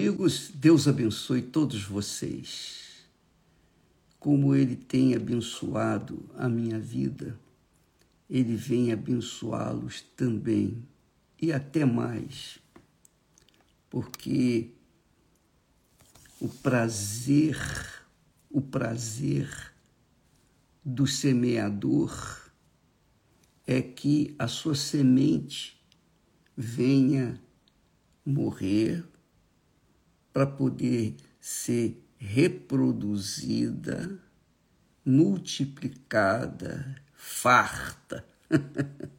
Amigos, Deus abençoe todos vocês. Como Ele tem abençoado a minha vida, Ele vem abençoá-los também e até mais, porque o prazer, o prazer do semeador é que a sua semente venha morrer para poder ser reproduzida, multiplicada, farta.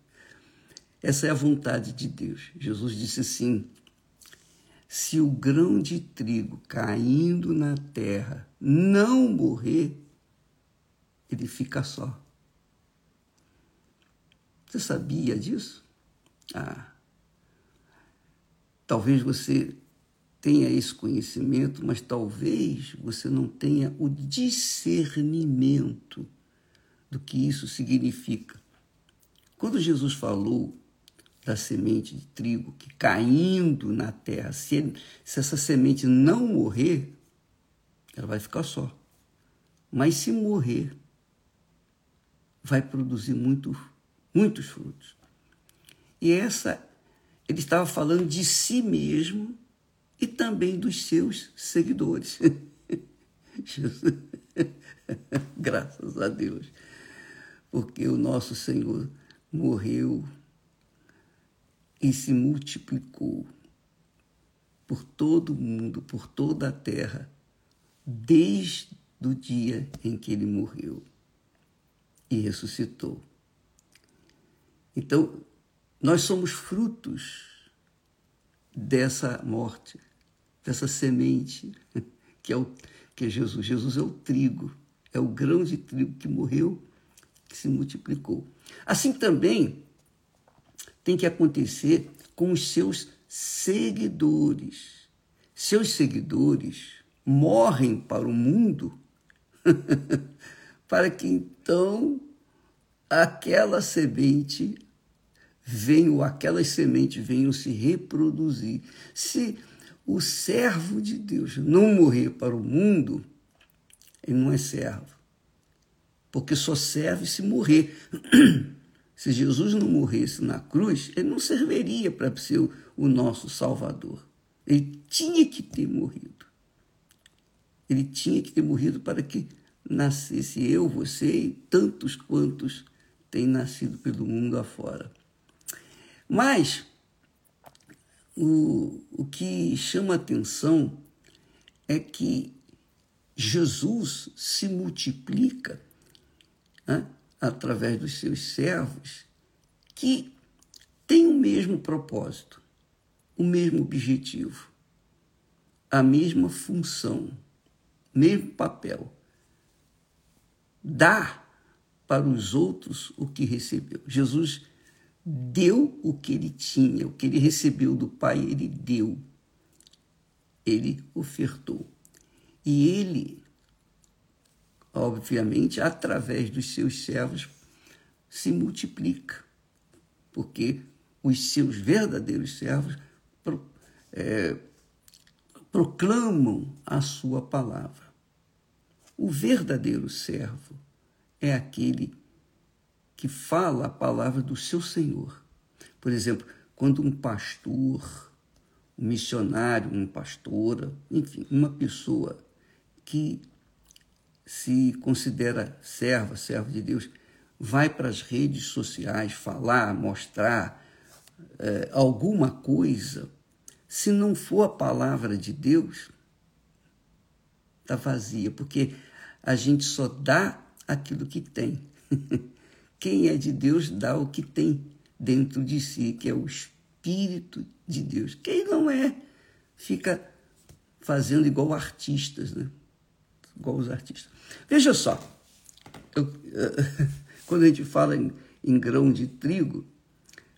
Essa é a vontade de Deus. Jesus disse assim: se o grão de trigo caindo na terra não morrer, ele fica só. Você sabia disso? Ah. Talvez você tenha esse conhecimento, mas talvez você não tenha o discernimento do que isso significa. Quando Jesus falou da semente de trigo que caindo na terra, se, se essa semente não morrer, ela vai ficar só. Mas se morrer, vai produzir muito, muitos frutos. E essa, ele estava falando de si mesmo e também dos seus seguidores. Graças a Deus, porque o nosso Senhor morreu e se multiplicou por todo o mundo, por toda a terra, desde o dia em que ele morreu e ressuscitou. Então, nós somos frutos dessa morte dessa semente que é, o, que é Jesus. Jesus é o trigo, é o grão de trigo que morreu, que se multiplicou. Assim também tem que acontecer com os seus seguidores. Seus seguidores morrem para o mundo para que então aquela semente venha, aquelas sementes venham se reproduzir. Se o servo de Deus não morrer para o mundo, ele não é servo. Porque só serve se morrer. Se Jesus não morresse na cruz, ele não serviria para ser o nosso Salvador. Ele tinha que ter morrido. Ele tinha que ter morrido para que nascesse eu, você e tantos quantos têm nascido pelo mundo afora. Mas o, o que chama atenção é que Jesus se multiplica né, através dos seus servos que têm o mesmo propósito, o mesmo objetivo, a mesma função, mesmo papel. Dar para os outros o que recebeu. Jesus deu o que ele tinha, o que ele recebeu do Pai, ele deu. Ele ofertou. E ele, obviamente, através dos seus servos, se multiplica, porque os seus verdadeiros servos pro, é, proclamam a sua palavra. O verdadeiro servo é aquele que fala a palavra do seu Senhor. Por exemplo, quando um pastor, um missionário, uma pastora, enfim, uma pessoa que se considera serva, servo de Deus, vai para as redes sociais falar, mostrar é, alguma coisa, se não for a palavra de Deus, está vazia, porque a gente só dá aquilo que tem. Quem é de Deus dá o que tem dentro de si, que é o Espírito de Deus. Quem não é, fica fazendo igual artistas, né? Igual os artistas. Veja só, eu, quando a gente fala em, em grão de trigo,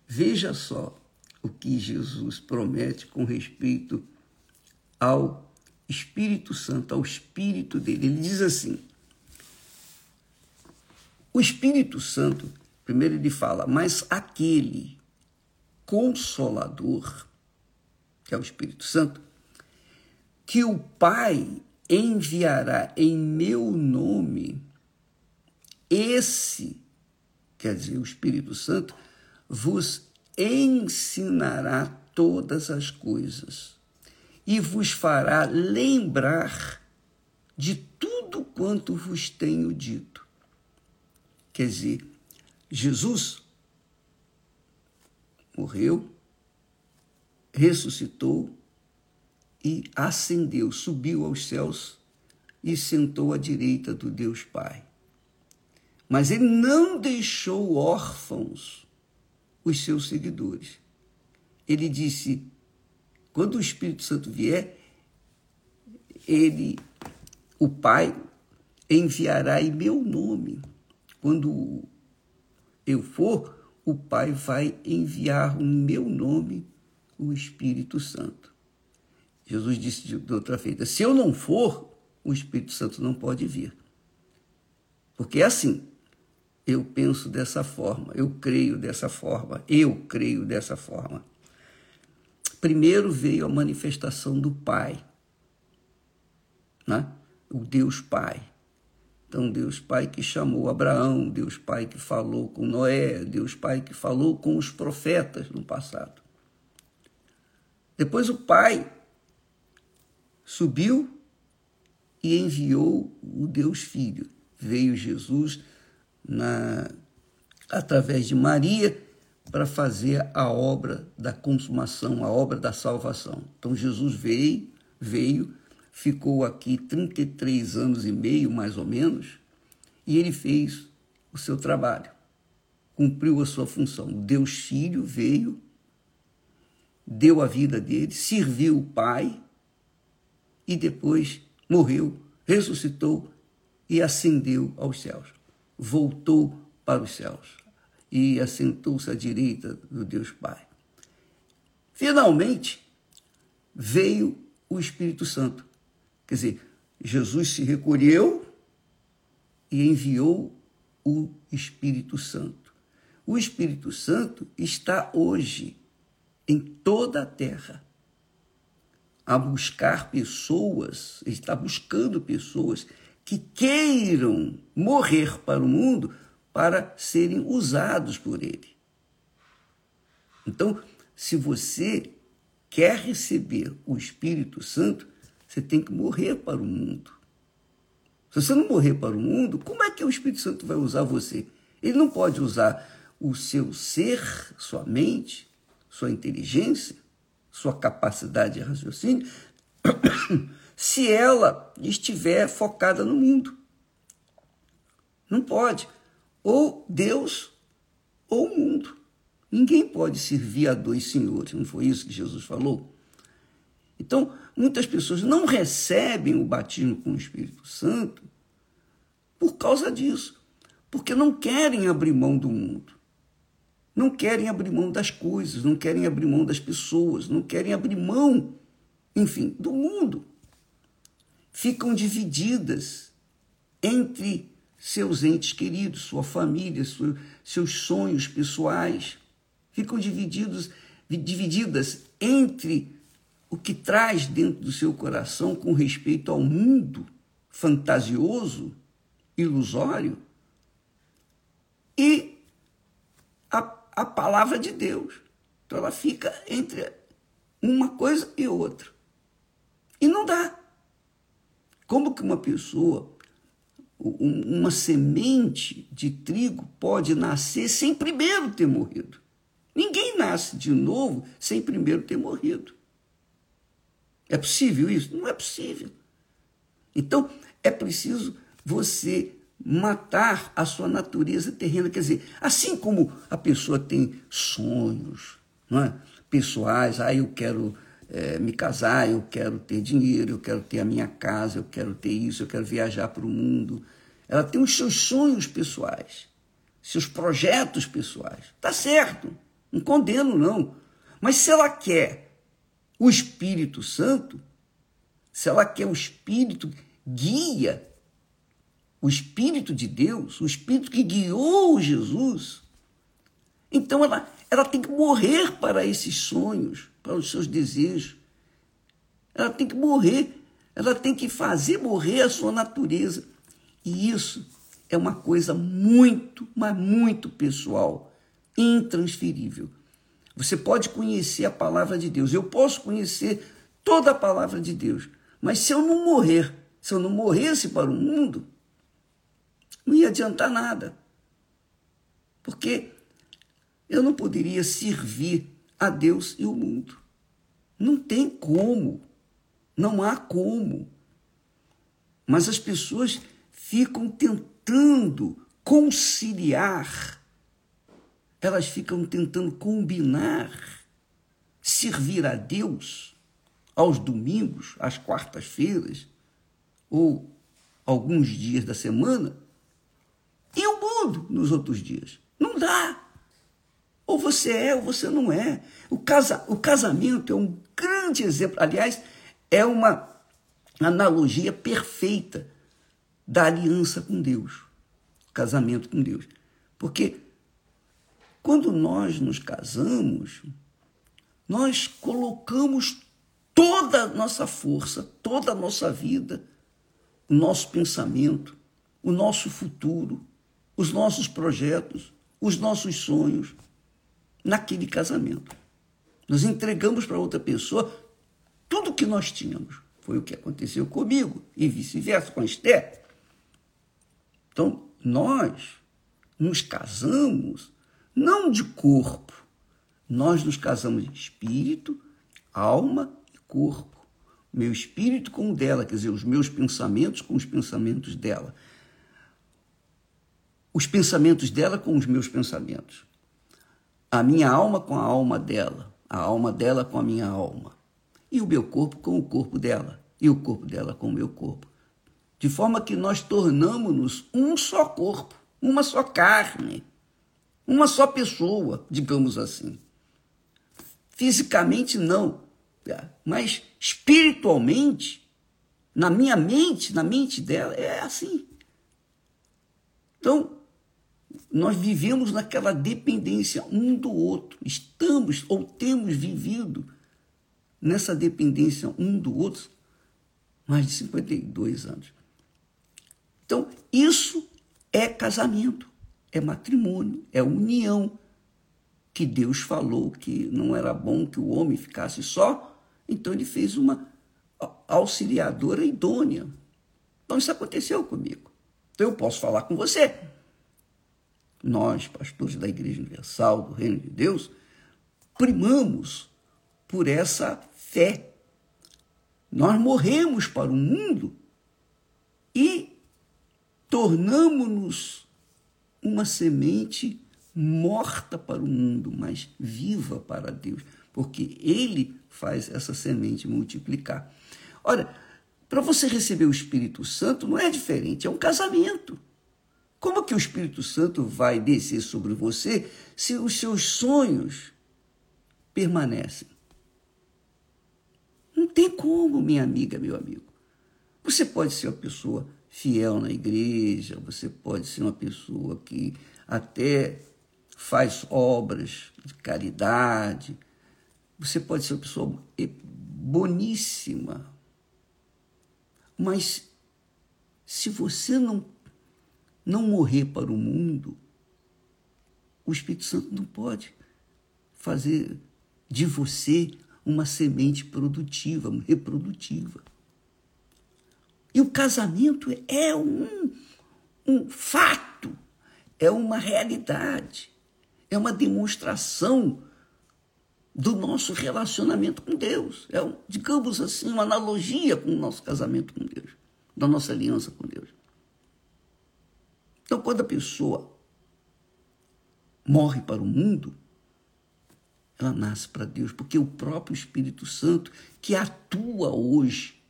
veja só o que Jesus promete com respeito ao Espírito Santo, ao Espírito dele. Ele diz assim: o Espírito Santo, primeiro ele fala, mas aquele consolador, que é o Espírito Santo, que o Pai enviará em meu nome, esse, quer dizer, o Espírito Santo, vos ensinará todas as coisas e vos fará lembrar de tudo quanto vos tenho dito. Quer dizer, Jesus morreu, ressuscitou e ascendeu, subiu aos céus e sentou à direita do Deus Pai. Mas ele não deixou órfãos os seus seguidores. Ele disse: quando o Espírito Santo vier, ele, o Pai, enviará em meu nome. Quando eu for, o Pai vai enviar em meu nome o Espírito Santo. Jesus disse de outra feita: se eu não for, o Espírito Santo não pode vir. Porque é assim. Eu penso dessa forma, eu creio dessa forma, eu creio dessa forma. Primeiro veio a manifestação do Pai, né? o Deus Pai. Então, Deus Pai que chamou Abraão, Deus Pai que falou com Noé, Deus Pai que falou com os profetas no passado. Depois o Pai subiu e enviou o Deus Filho. Veio Jesus na, através de Maria para fazer a obra da consumação, a obra da salvação. Então Jesus veio, veio, ficou aqui 33 anos e meio, mais ou menos, e ele fez o seu trabalho, cumpriu a sua função. Deus Filho veio, deu a vida dele, serviu o Pai e depois morreu, ressuscitou e ascendeu aos céus. Voltou para os céus e assentou-se à direita do Deus Pai. Finalmente, veio o Espírito Santo. Quer dizer, Jesus se recolheu e enviou o Espírito Santo. O Espírito Santo está hoje em toda a terra a buscar pessoas, está buscando pessoas que queiram morrer para o mundo para serem usados por ele. Então, se você quer receber o Espírito Santo, você tem que morrer para o mundo. Se você não morrer para o mundo, como é que o Espírito Santo vai usar você? Ele não pode usar o seu ser, sua mente, sua inteligência, sua capacidade de raciocínio, se ela estiver focada no mundo. Não pode ou Deus ou o mundo. Ninguém pode servir a dois senhores, não foi isso que Jesus falou? Então, muitas pessoas não recebem o batismo com o Espírito Santo por causa disso, porque não querem abrir mão do mundo. Não querem abrir mão das coisas, não querem abrir mão das pessoas, não querem abrir mão, enfim, do mundo. Ficam divididas entre seus entes queridos, sua família, seus sonhos pessoais. Ficam divididos, divididas entre o que traz dentro do seu coração com respeito ao mundo fantasioso, ilusório, e a, a palavra de Deus. Então ela fica entre uma coisa e outra. E não dá. Como que uma pessoa uma semente de trigo pode nascer sem primeiro ter morrido. Ninguém nasce de novo sem primeiro ter morrido. É possível isso? Não é possível. Então, é preciso você matar a sua natureza terrena. Quer dizer, assim como a pessoa tem sonhos não é? pessoais, ah, eu quero é, me casar, eu quero ter dinheiro, eu quero ter a minha casa, eu quero ter isso, eu quero viajar para o mundo. Ela tem os seus sonhos pessoais, seus projetos pessoais. Tá certo, não condeno não. Mas se ela quer o Espírito Santo, se ela quer o Espírito guia, o Espírito de Deus, o Espírito que guiou Jesus, então ela, ela tem que morrer para esses sonhos, para os seus desejos. Ela tem que morrer. Ela tem que fazer morrer a sua natureza. E isso é uma coisa muito, mas muito pessoal, intransferível. Você pode conhecer a palavra de Deus. Eu posso conhecer toda a palavra de Deus. Mas se eu não morrer, se eu não morresse para o mundo, não ia adiantar nada. Porque eu não poderia servir a Deus e o mundo. Não tem como. Não há como. Mas as pessoas ficam tentando conciliar, elas ficam tentando combinar servir a Deus aos domingos, às quartas-feiras ou alguns dias da semana e o mundo nos outros dias. Não dá. Ou você é ou você não é. O, casa, o casamento é um grande exemplo. Aliás, é uma analogia perfeita da aliança com Deus, casamento com Deus. Porque quando nós nos casamos, nós colocamos toda a nossa força, toda a nossa vida, o nosso pensamento, o nosso futuro, os nossos projetos, os nossos sonhos naquele casamento. Nós entregamos para outra pessoa tudo o que nós tínhamos. Foi o que aconteceu comigo e vice-versa com a Esther. Então, nós nos casamos não de corpo, nós nos casamos de espírito, alma e corpo. Meu espírito com o dela, quer dizer, os meus pensamentos com os pensamentos dela. Os pensamentos dela com os meus pensamentos. A minha alma com a alma dela. A alma dela com a minha alma. E o meu corpo com o corpo dela. E o corpo dela com o meu corpo de forma que nós tornamos-nos um só corpo, uma só carne, uma só pessoa, digamos assim. Fisicamente não, mas espiritualmente, na minha mente, na mente dela, é assim. Então, nós vivemos naquela dependência um do outro, estamos ou temos vivido nessa dependência um do outro mais de 52 anos. Então, isso é casamento, é matrimônio, é união. Que Deus falou que não era bom que o homem ficasse só, então ele fez uma auxiliadora idônea. Então, isso aconteceu comigo. Então, eu posso falar com você. Nós, pastores da Igreja Universal, do Reino de Deus, primamos por essa fé. Nós morremos para o mundo e tornamos-nos uma semente morta para o mundo, mas viva para Deus, porque Ele faz essa semente multiplicar. Ora, para você receber o Espírito Santo não é diferente, é um casamento. Como que o Espírito Santo vai descer sobre você se os seus sonhos permanecem? Não tem como, minha amiga, meu amigo. Você pode ser uma pessoa fiel na igreja, você pode ser uma pessoa que até faz obras de caridade, você pode ser uma pessoa boníssima. Mas se você não, não morrer para o mundo, o Espírito Santo não pode fazer de você uma semente produtiva, reprodutiva. Casamento é um, um fato, é uma realidade, é uma demonstração do nosso relacionamento com Deus. É, um, digamos assim, uma analogia com o nosso casamento com Deus, da nossa aliança com Deus. Então, quando a pessoa morre para o mundo, ela nasce para Deus, porque o próprio Espírito Santo que atua hoje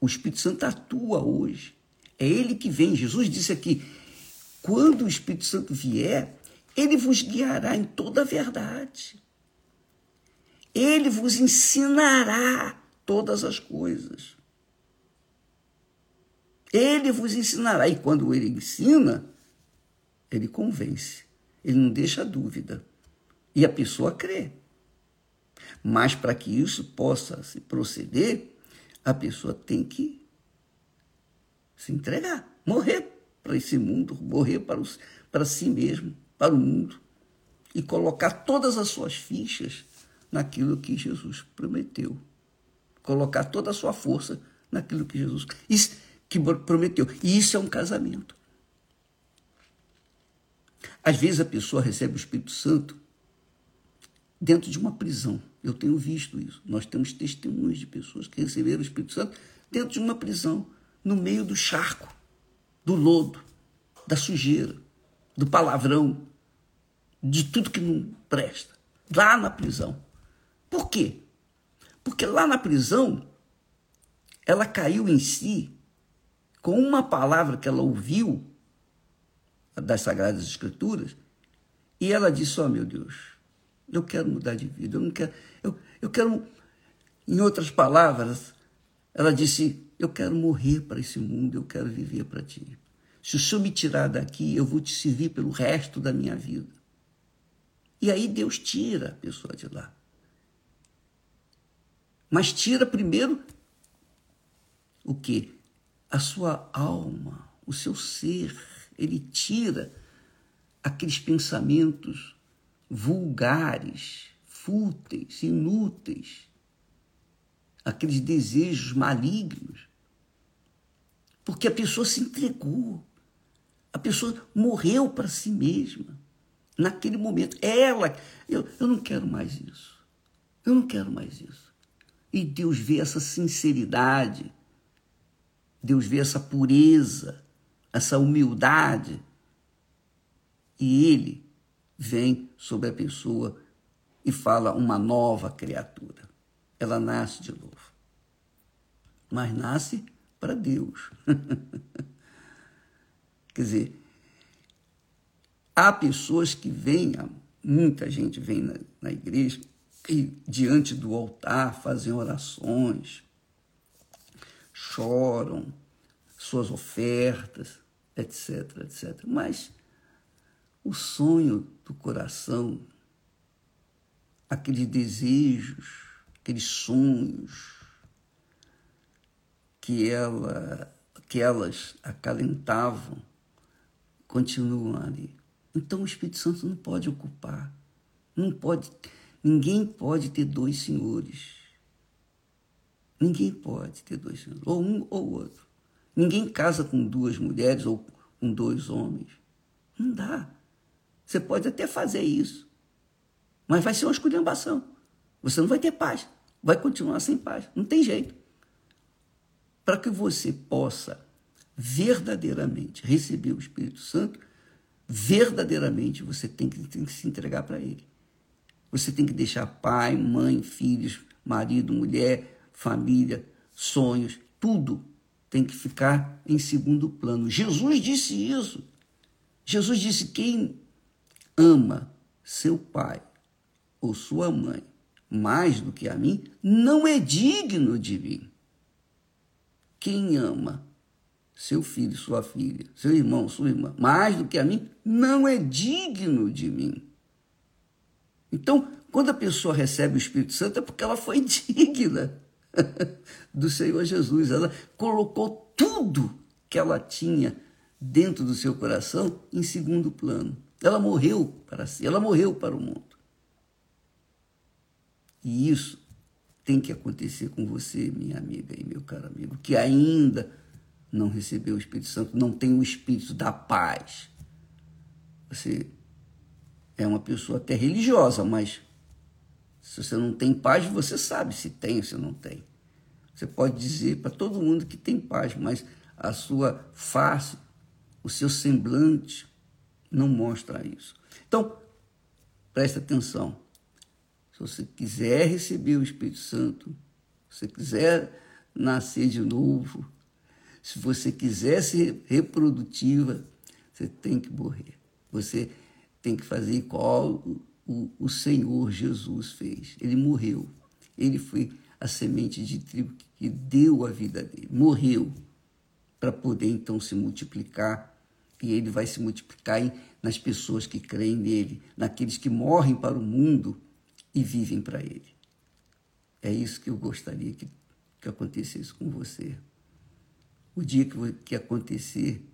o Espírito Santo atua hoje. É ele que vem. Jesus disse aqui: quando o Espírito Santo vier, ele vos guiará em toda a verdade. Ele vos ensinará todas as coisas. Ele vos ensinará. E quando ele ensina, ele convence. Ele não deixa dúvida. E a pessoa crê. Mas para que isso possa se proceder, a pessoa tem que se entregar, morrer para esse mundo, morrer para, os, para si mesmo, para o mundo, e colocar todas as suas fichas naquilo que Jesus prometeu. Colocar toda a sua força naquilo que Jesus isso, que prometeu. E isso é um casamento. Às vezes a pessoa recebe o Espírito Santo dentro de uma prisão. Eu tenho visto isso. Nós temos testemunhos de pessoas que receberam o Espírito Santo dentro de uma prisão, no meio do charco, do lodo, da sujeira, do palavrão, de tudo que não presta, lá na prisão. Por quê? Porque lá na prisão, ela caiu em si com uma palavra que ela ouviu das Sagradas Escrituras e ela disse: Oh meu Deus, eu quero mudar de vida, eu não quero. Eu, eu quero. Em outras palavras, ela disse: Eu quero morrer para esse mundo, eu quero viver para ti. Se o Senhor me tirar daqui, eu vou te servir pelo resto da minha vida. E aí Deus tira a pessoa de lá. Mas tira primeiro o que? A sua alma, o seu ser. Ele tira aqueles pensamentos vulgares, fúteis, inúteis, aqueles desejos malignos. Porque a pessoa se entregou, a pessoa morreu para si mesma naquele momento. Ela, eu, eu não quero mais isso. Eu não quero mais isso. E Deus vê essa sinceridade, Deus vê essa pureza, essa humildade. E Ele vem sobre a pessoa e fala uma nova criatura. Ela nasce de novo. Mas nasce para Deus. Quer dizer, há pessoas que vêm, muita gente vem na, na igreja e diante do altar fazem orações, choram suas ofertas, etc, etc. Mas o sonho do coração, aqueles desejos, aqueles sonhos que, ela, que elas acalentavam, continuam ali. Então o Espírito Santo não pode ocupar, não pode Ninguém pode ter dois senhores. Ninguém pode ter dois senhores, ou um ou outro. Ninguém casa com duas mulheres ou com dois homens. Não dá. Você pode até fazer isso, mas vai ser uma esculhambação. Você não vai ter paz, vai continuar sem paz. Não tem jeito. Para que você possa verdadeiramente receber o Espírito Santo, verdadeiramente você tem que, tem que se entregar para Ele. Você tem que deixar pai, mãe, filhos, marido, mulher, família, sonhos, tudo tem que ficar em segundo plano. Jesus disse isso. Jesus disse: quem ama seu pai ou sua mãe mais do que a mim, não é digno de mim. Quem ama seu filho, sua filha, seu irmão, sua irmã, mais do que a mim, não é digno de mim. Então, quando a pessoa recebe o Espírito Santo, é porque ela foi digna do Senhor Jesus. Ela colocou tudo que ela tinha dentro do seu coração em segundo plano. Ela morreu para si, ela morreu para o mundo. E isso tem que acontecer com você, minha amiga e meu caro amigo, que ainda não recebeu o Espírito Santo, não tem o Espírito da paz. Você é uma pessoa até religiosa, mas se você não tem paz, você sabe se tem ou se não tem. Você pode dizer para todo mundo que tem paz, mas a sua face, o seu semblante não mostra isso. Então, preste atenção. Se você quiser receber o Espírito Santo, se você quiser nascer de novo, se você quiser ser reprodutiva, você tem que morrer. Você tem que fazer igual o, o Senhor Jesus fez. Ele morreu. Ele foi a semente de trigo que deu a vida dele. Morreu para poder então se multiplicar. E ele vai se multiplicar em, nas pessoas que creem nele, naqueles que morrem para o mundo e vivem para ele. É isso que eu gostaria que, que acontecesse com você. O dia que, que acontecer,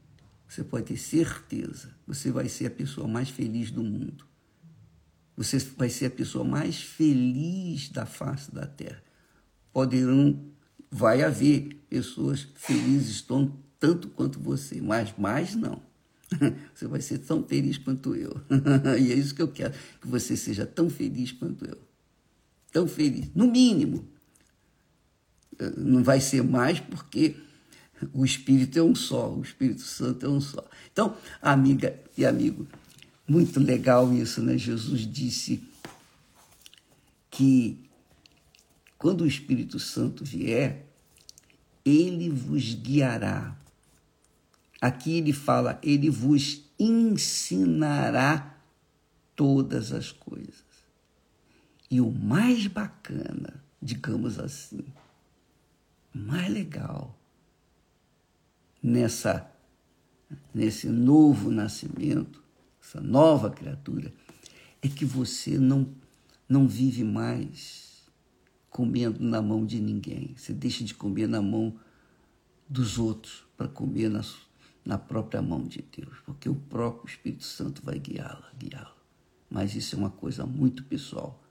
você pode ter certeza, você vai ser a pessoa mais feliz do mundo. Você vai ser a pessoa mais feliz da face da terra. Poderão, vai haver pessoas felizes tanto quanto você, mas mais não. Você vai ser tão feliz quanto eu. E é isso que eu quero, que você seja tão feliz quanto eu. Tão feliz, no mínimo. Não vai ser mais porque o Espírito é um só, o Espírito Santo é um só. Então, amiga e amigo, muito legal isso, né? Jesus disse que quando o Espírito Santo vier, ele vos guiará. Aqui ele fala, ele vos ensinará todas as coisas. E o mais bacana, digamos assim, mais legal nessa nesse novo nascimento, essa nova criatura, é que você não não vive mais comendo na mão de ninguém. Você deixa de comer na mão dos outros para comer na, na própria mão de Deus, porque o próprio Espírito Santo vai guiá-la, guiá-la. Mas isso é uma coisa muito pessoal.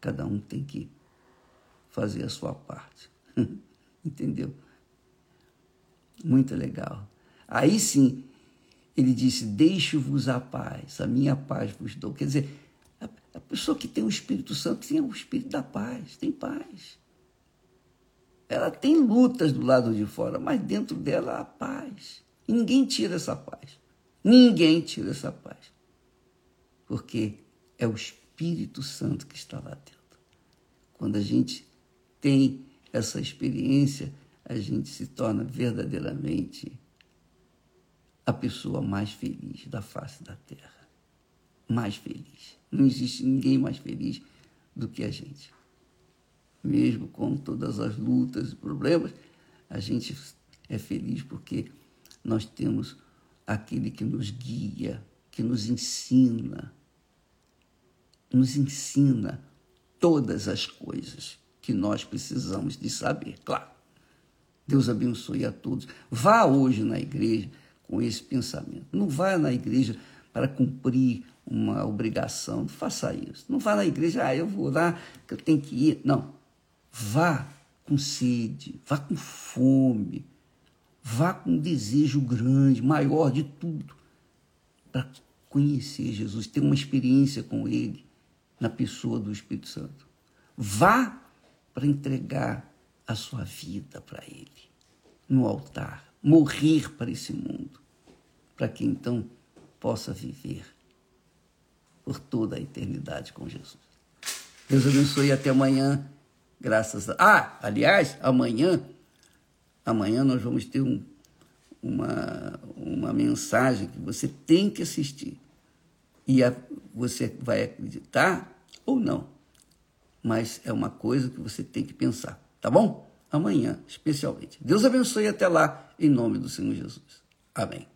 Cada um tem que fazer a sua parte. Entendeu? Muito legal. Aí sim, ele disse: Deixo-vos a paz, a minha paz vos dou. Quer dizer, a pessoa que tem o Espírito Santo tem o Espírito da paz, tem paz. Ela tem lutas do lado de fora, mas dentro dela há paz. Ninguém tira essa paz. Ninguém tira essa paz. Porque é o Espírito Santo que está lá dentro. Quando a gente tem essa experiência, a gente se torna verdadeiramente a pessoa mais feliz da face da terra. Mais feliz. Não existe ninguém mais feliz do que a gente. Mesmo com todas as lutas e problemas, a gente é feliz porque nós temos aquele que nos guia, que nos ensina, nos ensina todas as coisas que nós precisamos de saber. Claro, Deus abençoe a todos. Vá hoje na igreja com esse pensamento. Não vá na igreja para cumprir uma obrigação. Não faça isso. Não vá na igreja, ah, eu vou lá, que eu tenho que ir. Não. Vá com sede, vá com fome, vá com um desejo grande, maior de tudo, para conhecer Jesus, ter uma experiência com Ele na pessoa do Espírito Santo. Vá para entregar a sua vida para Ele, no altar, morrer para esse mundo, para que então possa viver por toda a eternidade com Jesus. Deus abençoe e até amanhã. Graças a. Ah, aliás, amanhã, amanhã nós vamos ter um, uma, uma mensagem que você tem que assistir. E a, você vai acreditar ou não. Mas é uma coisa que você tem que pensar, tá bom? Amanhã, especialmente. Deus abençoe até lá, em nome do Senhor Jesus. Amém.